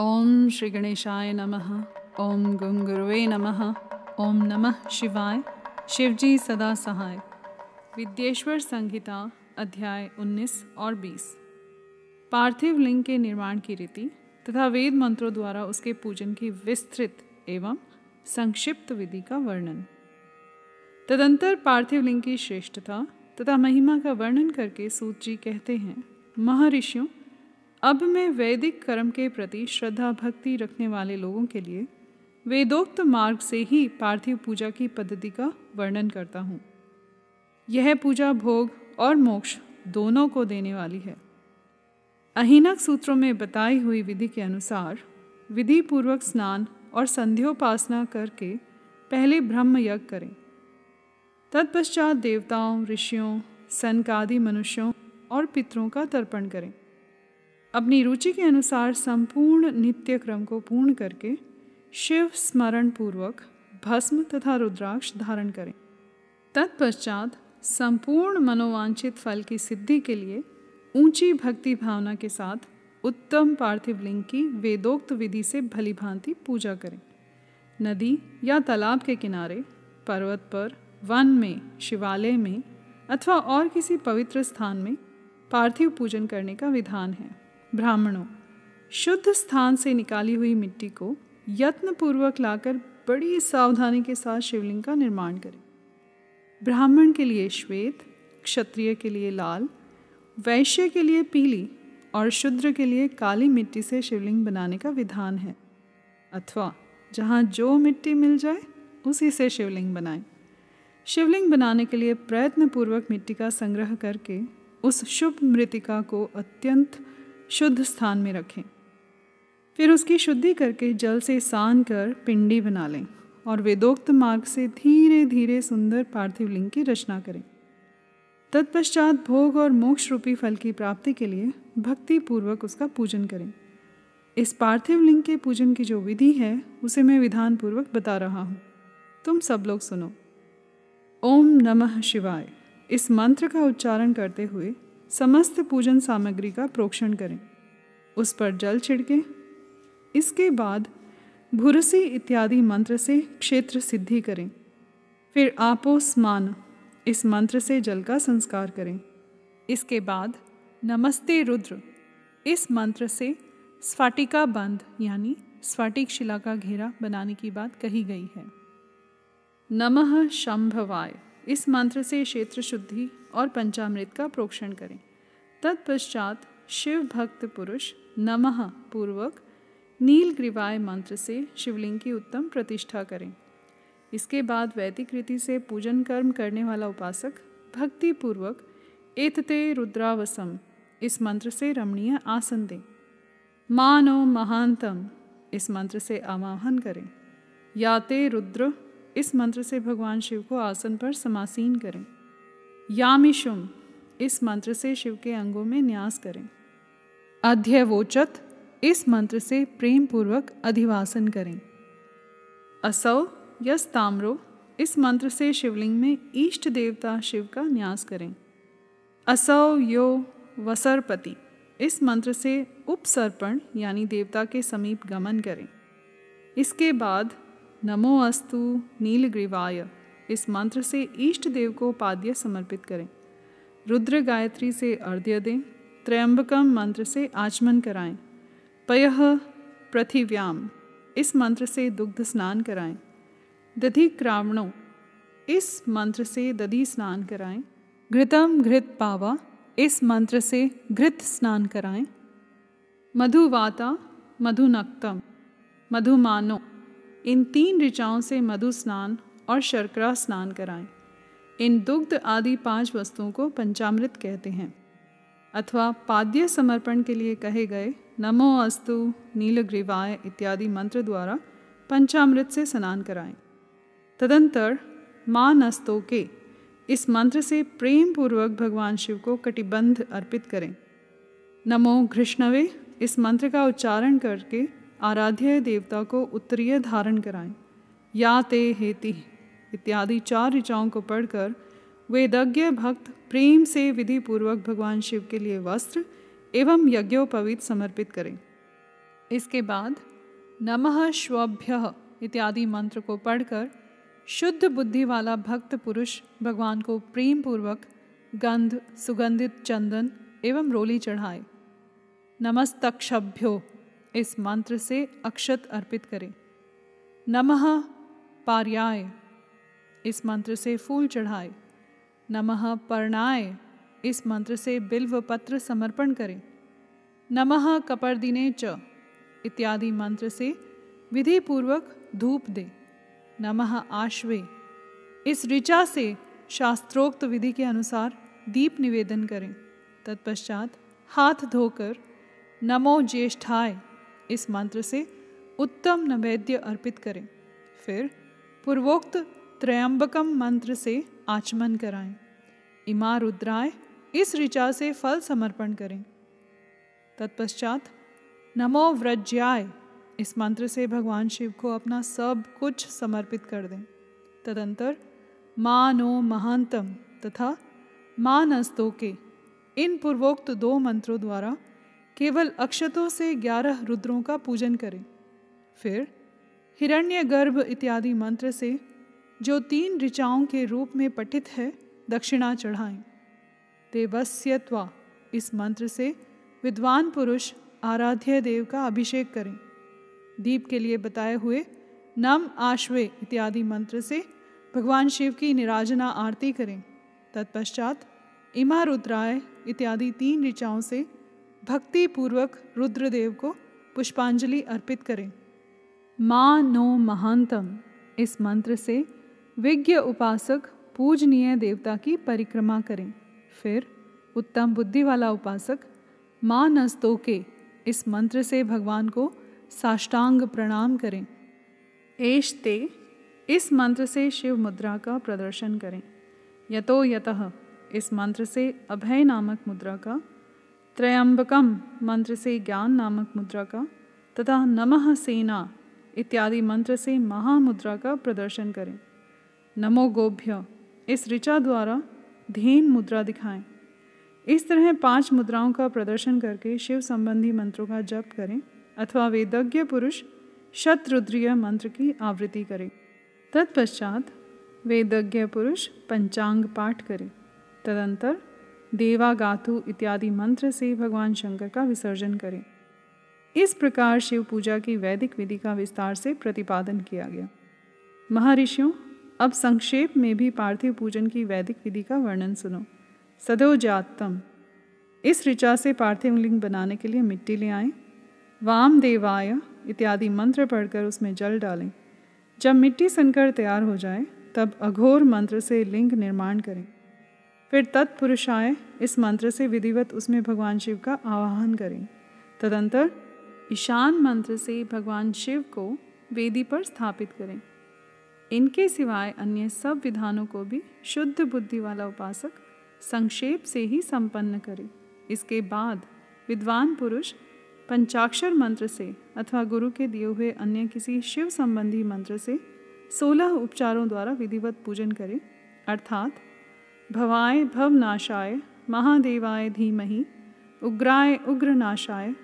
ओम श्री गणेशाय नमः। ओम गंग नमः। ओम नमः शिवाय। शिवजी सदा सहाय। विद्येश्वर संहिता अध्याय 19 और 20 पार्थिव लिंग के निर्माण की रीति तथा वेद मंत्रों द्वारा उसके पूजन की विस्तृत एवं संक्षिप्त विधि का वर्णन। तदंतर पार्थिव लिंग की श्रेष्ठता तथा महिमा का वर्णन करके सूत जी कहते हैं, महर्षियों अब मैं वैदिक कर्म के प्रति श्रद्धा भक्ति रखने वाले लोगों के लिए वेदोक्त मार्ग से ही पार्थिव पूजा की पद्धति का वर्णन करता हूँ। यह पूजा भोग और मोक्ष दोनों को देने वाली है। अहिनक सूत्रों में बताई हुई विधि के अनुसार विधि पूर्वक स्नान और संध्योपासना करके पहले ब्रह्म यज्ञ करें। तत्पश्चात देवताओं, ऋषियों, सनकादि मनुष्यों और पितरों का तर्पण करें। अपनी रुचि के अनुसार संपूर्ण नित्य क्रम को पूर्ण करके शिव स्मरण पूर्वक भस्म तथा रुद्राक्ष धारण करें। तत्पश्चात संपूर्ण मनोवांछित फल की सिद्धि के लिए ऊँची भक्ति भावना के साथ उत्तम पार्थिव लिंग की वेदोक्त विधि से भली भांति पूजा करें। नदी या तालाब के किनारे, पर्वत पर, वन में, शिवालय में अथवा और किसी पवित्र स्थान में पार्थिव पूजन करने का विधान है। ब्राह्मणों, शुद्ध स्थान से निकाली हुई मिट्टी को यत्नपूर्वक लाकर बड़ी सावधानी के साथ शिवलिंग का निर्माण करें। ब्राह्मण के लिए श्वेत, क्षत्रिय के लिए लाल, वैश्य के लिए पीली और शुद्र के लिए काली मिट्टी से शिवलिंग बनाने का विधान है। अथवा जहाँ जो मिट्टी मिल जाए, उसी से शिवलिंग बनाएँ। शिवलिंग बनाने के लिए प्रयत्नपूर्वक मिट्टी का संग्रह करके उस शुभ मृतिका को अत्यंत शुद्ध स्थान में रखें। फिर उसकी शुद्धि करके जल से सान कर पिंडी बना लें और वेदोक्त मार्ग से धीरे धीरे सुंदर पार्थिव लिंग की रचना करें। तत्पश्चात भोग और मोक्ष रूपी फल की प्राप्ति के लिए भक्ति पूर्वक उसका पूजन करें। इस पार्थिव लिंग के पूजन की जो विधि है, उसे मैं विधान पूर्वक बता रहा हूँ। तुम सब लोग सुनो। ओम नमः शिवाय। इस मंत्र का उच्चारण करते हुए समस्त पूजन सामग्री का प्रोक्षण करें। उस पर जल छिड़कें। इसके बाद भुरसी इत्यादि मंत्र से क्षेत्र सिद्धि करें। फिर आपो स्मान इस मंत्र से जल का संस्कार करें। इसके बाद नमस्ते रुद्र इस मंत्र से स्फाटिका बंध यानी स्फाटिक शिला का घेरा बनाने की बात कही गई है। नमः शंभवाय। इस मंत्र से क्षेत्र शुद्धि और पंचामृत का प्रोक्षण करें। तत्पश्चात शिव भक्त पुरुष नमः पूर्वक नील ग्रीवाय मंत्र से शिवलिंग की उत्तम प्रतिष्ठा करें। इसके बाद वैदिक रीति से पूजन कर्म करने वाला उपासक भक्ति पूर्वक एतते रुद्रावसम इस मंत्र से रमणीय आसन दें। मानो महानतम इस मंत्र से आवाहन करें। याते रुद्र इस मंत्र से भगवान शिव को आसन पर समासीन करें। यामिशुम, इस मंत्र से शिव के अंगों में न्यास करें। अध्यवोचत, इस मंत्र से प्रेम पूर्वक अधिवासन करें। असौ, यस ताम्रो, इस मंत्र से शिवलिंग में ईष्ट देवता शिव का न्यास करें। असौ, यो, वसरपति, इस मंत्र से उपसर्पण यानी देवता के समीप गमन करें। इसके बाद नमो अस्तु नीलग्रीवाय। इस मंत्र से इष्ट देव को पाद्य समर्पित करें। रुद्र गायत्री से अर्घ्य दें। त्रयंबकम मंत्र से आचमन कराएँ। पय पृथिव्याम। इस मंत्र से दुग्ध स्नान कराएँ। दधि क्रावणों। इस मंत्र से दधि स्नान कराएँ। घृतम घृत पावा। इस मंत्र से घृत स्नान कराएँ। मधुवाता मधुनक्तम। मधुमानो। इन तीन ऋचाओं से मधु स्नान और शर्करा स्नान कराएँ। इन दुग्ध आदि पाँच वस्तुओं को पंचामृत कहते हैं। अथवा पाद्य समर्पण के लिए कहे गए नमो अस्तु, नीलग्रीवाय इत्यादि मंत्र द्वारा पंचामृत से स्नान कराएँ। तदंतर माँ नस्तों के इस मंत्र से प्रेम पूर्वक भगवान शिव को कटिबंध अर्पित करें। नमो घृष्णवे इस मंत्र का उच्चारण करके आराध्य देवता को उत्तरीय धारण कराएँ। या ते हेति, इत्यादि चार ऋचाओं को पढ़कर वेदज्ञ भक्त प्रेम से विधि पूर्वक भगवान शिव के लिए वस्त्र एवं यज्ञोपवीत समर्पित करें। इसके बाद नमः श्वभ्य इत्यादि मंत्र को पढ़कर शुद्ध बुद्धि वाला भक्त पुरुष भगवान को प्रेम पूर्वक गंध, सुगंधित चंदन एवं रोली चढ़ाए। नमस्तक्षभ्यो। इस मंत्र से अक्षत अर्पित करें। नमः पार्याय। इस मंत्र से फूल चढ़ाए। नमः पर्णाय। इस मंत्र से बिल्व पत्र समर्पण करें। नमः कपर्दिने च। इत्यादि मंत्र से विधि पूर्वक धूप दे। नमः आश्वे। इस ऋचा से शास्त्रोक्त विधि के अनुसार दीप निवेदन करें। तत्पश्चात हाथ धोकर नमो ज्येष्ठाय। इस मंत्र से उत्तम नैवेद्य अर्पित करें। फिर पूर्वोक्त त्रयंबकम मंत्र से आचमन कराएँ। इमा रुद्राय इस ऋचा से फल समर्पण करें। तत्पश्चात नमो व्रज्याय इस मंत्र से भगवान शिव को अपना सब कुछ समर्पित कर दें। तदंतर मानो महांतम तथा माँ नस्तोके इन पूर्वोक्त दो मंत्रों द्वारा केवल अक्षतों से ग्यारह रुद्रों का पूजन करें। फिर हिरण्य गर्भ इत्यादि मंत्र से जो तीन ऋचाओं के रूप में पठित है, दक्षिणा चढ़ाएँ। देवस्यत्वा इस मंत्र से विद्वान पुरुष आराध्य देव का अभिषेक करें। दीप के लिए बताए हुए नम आश्वे इत्यादि मंत्र से भगवान शिव की निराजना आरती करें। तत्पश्चात इमा रुद्राय इत्यादि तीन ऋचाओं से भक्ति पूर्वक रुद्रदेव को पुष्पांजलि अर्पित करें। माँ नो महांतम। इस मंत्र से विज्ञ उपासक पूजनीय देवता की परिक्रमा करें। फिर उत्तम बुद्धि वाला उपासक माँ नस्तोके इस मंत्र से भगवान को साष्टांग प्रणाम करें। एश ते इस मंत्र से शिव मुद्रा का प्रदर्शन करें। यतो यतः इस मंत्र से अभय नामक मुद्रा का त्रयंबकम, मंत्र से ज्ञान नामक मुद्रा का, तथा नमः सेना इत्यादि मंत्र से महामुद्रा का प्रदर्शन करें। नमो गोभ्य, इस ऋचा द्वारा धेन मुद्रा दिखाएँ। इस तरह पाँच मुद्राओं का प्रदर्शन करके शिव संबंधी मंत्रों का जप करें, अथवा वेदज्ञ पुरुष शतरुद्रीय मंत्र की आवृत्ति करें। तत्पश्चात वेदज्ञ पुरुष पंचांग पाठ करें। तदंतर देवा गाथु इत्यादि मंत्र से भगवान शंकर का विसर्जन करें। इस प्रकार शिव पूजा की वैदिक विधि का विस्तार से प्रतिपादन किया गया। महर्षियों, अब संक्षेप में भी पार्थिव पूजन की वैदिक विधि का वर्णन सुनो। सदोजातम इस ऋचा से पार्थिव लिंग बनाने के लिए मिट्टी ले आएँ। वाम देवाय इत्यादि मंत्र पढ़कर उसमें जल डालें। जब मिट्टी सनकर तैयार हो जाए, तब अघोर मंत्र से लिंग निर्माण करें। फिर तत्पुरुषाय इस मंत्र से विधिवत उसमें भगवान शिव का आवाहन करें। तदंतर ईशान मंत्र से भगवान शिव को वेदी पर स्थापित करें। इनके सिवाय अन्य सब विधानों को भी शुद्ध बुद्धि वाला उपासक संक्षेप से ही संपन्न करे। इसके बाद विद्वान पुरुष पंचाक्षर मंत्र से अथवा गुरु के दिए हुए अन्य किसी शिव संबंधी मंत्र से सोलह उपचारों द्वारा विधिवत पूजन करें। अर्थात भवाय भवनाशाय, महादेवाय धीमहि, उग्राय उग्रनाशाय,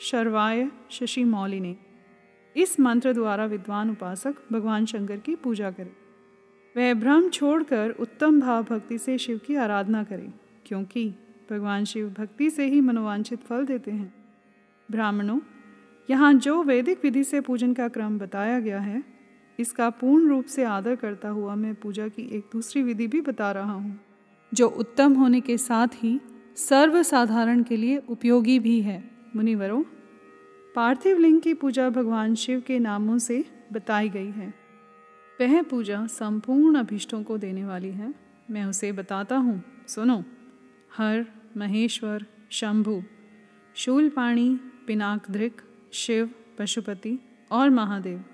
शर्वाय शशि मौलिने इस मंत्र द्वारा विद्वान उपासक भगवान शंकर की पूजा करें। वह भ्रम छोड़कर उत्तम भाव भक्ति से शिव की आराधना करें, क्योंकि भगवान शिव भक्ति से ही मनोवांछित फल देते हैं। ब्राह्मणों, यहाँ जो वैदिक विधि से पूजन का क्रम बताया गया है, इसका पूर्ण रूप से आदर करता हुआ मैं पूजा की एक दूसरी विधि भी बता रहा हूँ। जो उत्तम होने के साथ ही सर्वसाधारण के लिए उपयोगी भी है। मुनिवरों, पार्थिव लिंग की पूजा भगवान शिव के नामों से बताई गई है। वह पूजा संपूर्ण अभिष्टों को देने वाली है। मैं उसे बताता हूँ। सुनो। हर, महेश्वर, शंभु, शूलपाणी पिनाकधृक शिव, पशुपति और महादेव,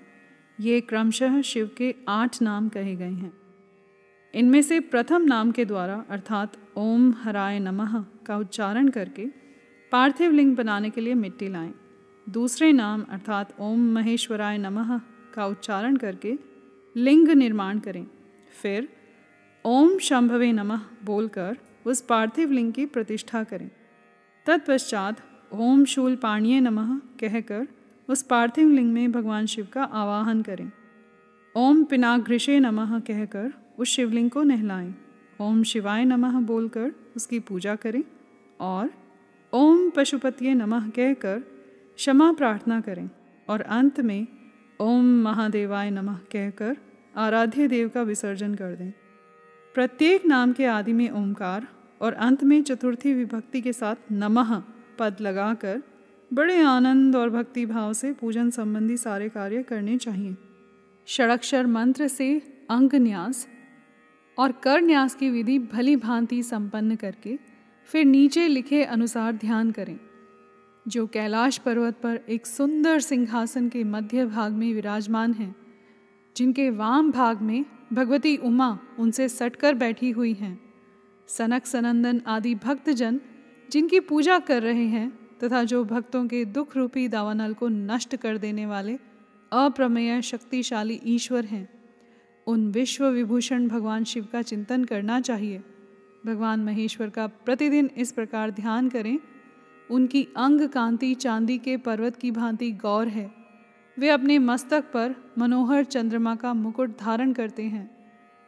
ये क्रमशः शिव के आठ नाम कहे गए हैं। इनमें से प्रथम नाम के द्वारा, अर्थात ओम हराय नमः, का उच्चारण करके पार्थिव लिंग बनाने के लिए मिट्टी लाएँ। दूसरे नाम, अर्थात ओम महेश्वराय नमः, का उच्चारण करके लिंग निर्माण करें। फिर ओम शंभवे नमः बोलकर उस पार्थिव लिंग की प्रतिष्ठा करें। तत्पश्चात ओम शूल पाणीय नमः कहकर उस पार्थिव लिंग में भगवान शिव का आवाहन करें। ओम पिनाग्रिशे नमः कहकर उस शिवलिंग को नहलाएँ। ओम शिवाय नमः बोलकर उसकी पूजा करें और ओम पशुपतिये नमः कहकर क्षमा प्रार्थना करें और अंत में ओम महादेवाय नमः कहकर आराध्य देव का विसर्जन कर दें। प्रत्येक नाम के आदि में ओंकार और अंत में चतुर्थी विभक्ति के साथ नमः पद लगाकर बड़े आनंद और भक्ति भाव से पूजन संबंधी सारे कार्य करने चाहिए। षड़क्षर मंत्र से अंग न्यास और कर न्यास की विधि भली भांति संपन्न करके फिर नीचे लिखे अनुसार ध्यान करें। जो कैलाश पर्वत पर एक सुंदर सिंहासन के मध्य भाग में विराजमान हैं, जिनके वाम भाग में भगवती उमा उनसे सटकर बैठी हुई हैं। सनक सनंदन आदि भक्तजन जिनकी पूजा कर रहे हैं तथा जो भक्तों के दुख रूपी दावानल को नष्ट कर देने वाले अप्रमेय शक्तिशाली ईश्वर हैं उन विश्व विभूषण भगवान शिव का चिंतन करना चाहिए। भगवान महेश्वर का प्रतिदिन इस प्रकार ध्यान करें। उनकी अंग कांति चांदी के पर्वत की भांति गौर है। वे अपने मस्तक पर मनोहर चंद्रमा का मुकुट धारण करते हैं।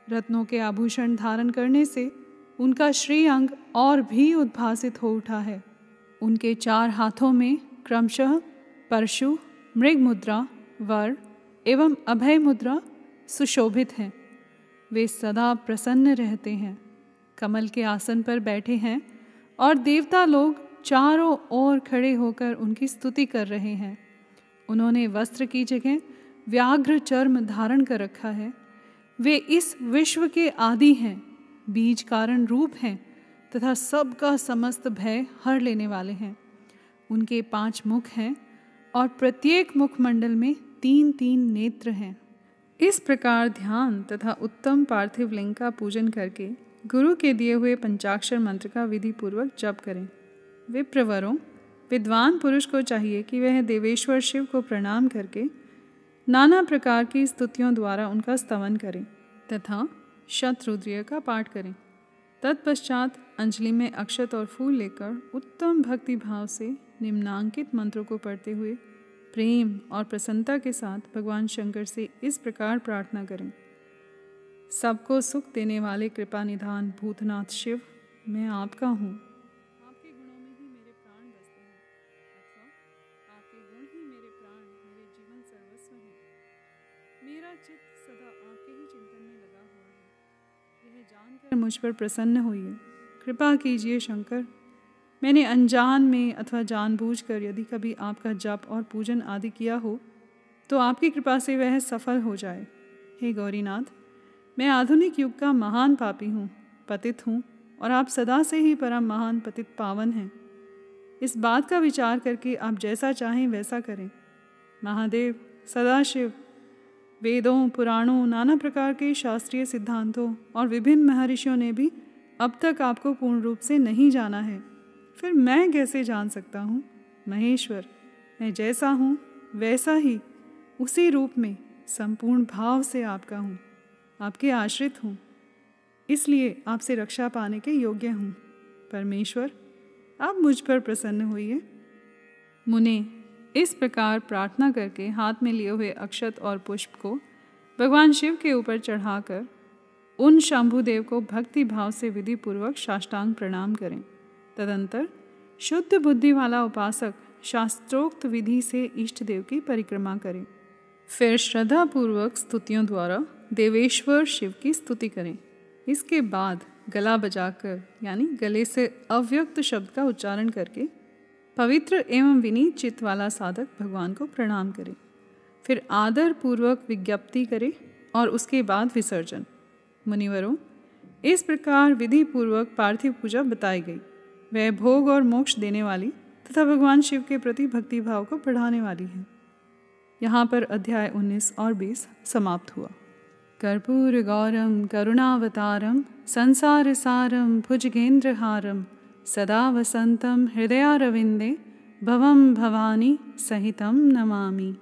रत्नों के आभूषण धारण करने से उनका श्री अंग और भी उद्भासित हो उठा है। उनके चार हाथों में क्रमशः परशु मृग मुद्रा वर एवं अभय मुद्रा सुशोभित हैं। वे सदा प्रसन्न रहते हैं। कमल के आसन पर बैठे हैं और देवता लोग चारों ओर खड़े होकर उनकी स्तुति कर रहे हैं। उन्होंने वस्त्र की जगह व्याघ्र चर्म धारण कर रखा है। वे इस विश्व के आदि हैं। बीज कारण रूप हैं तथा सबका समस्त भय हर लेने वाले हैं। उनके पाँच मुख हैं और प्रत्येक मुखमंडल में तीन तीन नेत्र हैं। इस प्रकार ध्यान तथा उत्तम पार्थिव लिंग का पूजन करके गुरु के दिए हुए पंचाक्षर मंत्र का विधि पूर्वक जप करें। विप्रवरों, विद्वान पुरुष को चाहिए कि वह देवेश्वर शिव को प्रणाम करके नाना प्रकार की स्तुतियों द्वारा उनका स्तवन करें तथा शत्रुद्रिय का पाठ करें। तत्पश्चात अंजलि में अक्षत और फूल लेकर उत्तम भक्ति भाव से निम्नांकित मंत्रों को पढ़ते हुए प्रेम और प्रसन्नता के साथ भगवान शंकर से इस प्रकार प्रार्थना करें। सबको सुख देने वाले कृपा निधान भूतनाथ शिव, मैं आपका हूँ। जानकर मुझ पर प्रसन्न होइए। कृपा कीजिए शंकर। मैंने अनजान में अथवा जानबूझकर यदि कभी आपका जप और पूजन आदि किया हो तो आपकी कृपा से वह सफल हो जाए। हे गौरीनाथ, मैं आधुनिक युग का महान पापी हूँ, पतित हूँ और आप सदा से ही परम महान पतित पावन हैं। इस बात का विचार करके आप जैसा चाहें वैसा करें। महादेव, सदाशिव, वेदों, पुराणों, नाना प्रकार के शास्त्रीय सिद्धांतों और विभिन्न महर्षियों ने भी अब तक आपको पूर्ण रूप से नहीं जाना है। फिर मैं कैसे जान सकता हूँ? महेश्वर, मैं जैसा हूँ, वैसा ही। उसी रूप में संपूर्ण भाव से आपका हूँ। आपके आश्रित हूँ। इसलिए आपसे रक्षा पाने के योग्य हूँ। परमेश्वर, आप मुझ पर प्रसन्न होइए। मुने, इस प्रकार प्रार्थना करके हाथ में लिए हुए अक्षत और पुष्प को भगवान शिव के ऊपर चढ़ाकर उन शंभुदेव को भक्ति भाव से विधि पूर्वक साष्टांग प्रणाम करें। तदंतर शुद्ध बुद्धि वाला उपासक शास्त्रोक्त विधि से इष्ट देव की परिक्रमा करें। फिर श्रद्धा पूर्वक स्तुतियों द्वारा देवेश्वर शिव की स्तुति करें। इसके बाद गला बजाकर, यानी गले से अव्यक्त शब्द का उच्चारण करके पवित्र एवं विनीत चित्त वाला साधक भगवान को प्रणाम करे। फिर आदर पूर्वक विज्ञप्ति करे और उसके बाद विसर्जन। मुनिवरों, इस प्रकार विधि पूर्वक पार्थिव पूजा बताई गई। वह भोग और मोक्ष देने वाली तथा भगवान शिव के प्रति भक्ति भाव को बढ़ाने वाली है। यहाँ पर अध्याय 19 और 20 समाप्त हुआ। कर्पूर गौरम, करुणावतारम, संसार सारम, भुजगेंद्रहारम, सदा वसंतम, हृदयारविंदे, भवम भवानी, सहितम नमामि।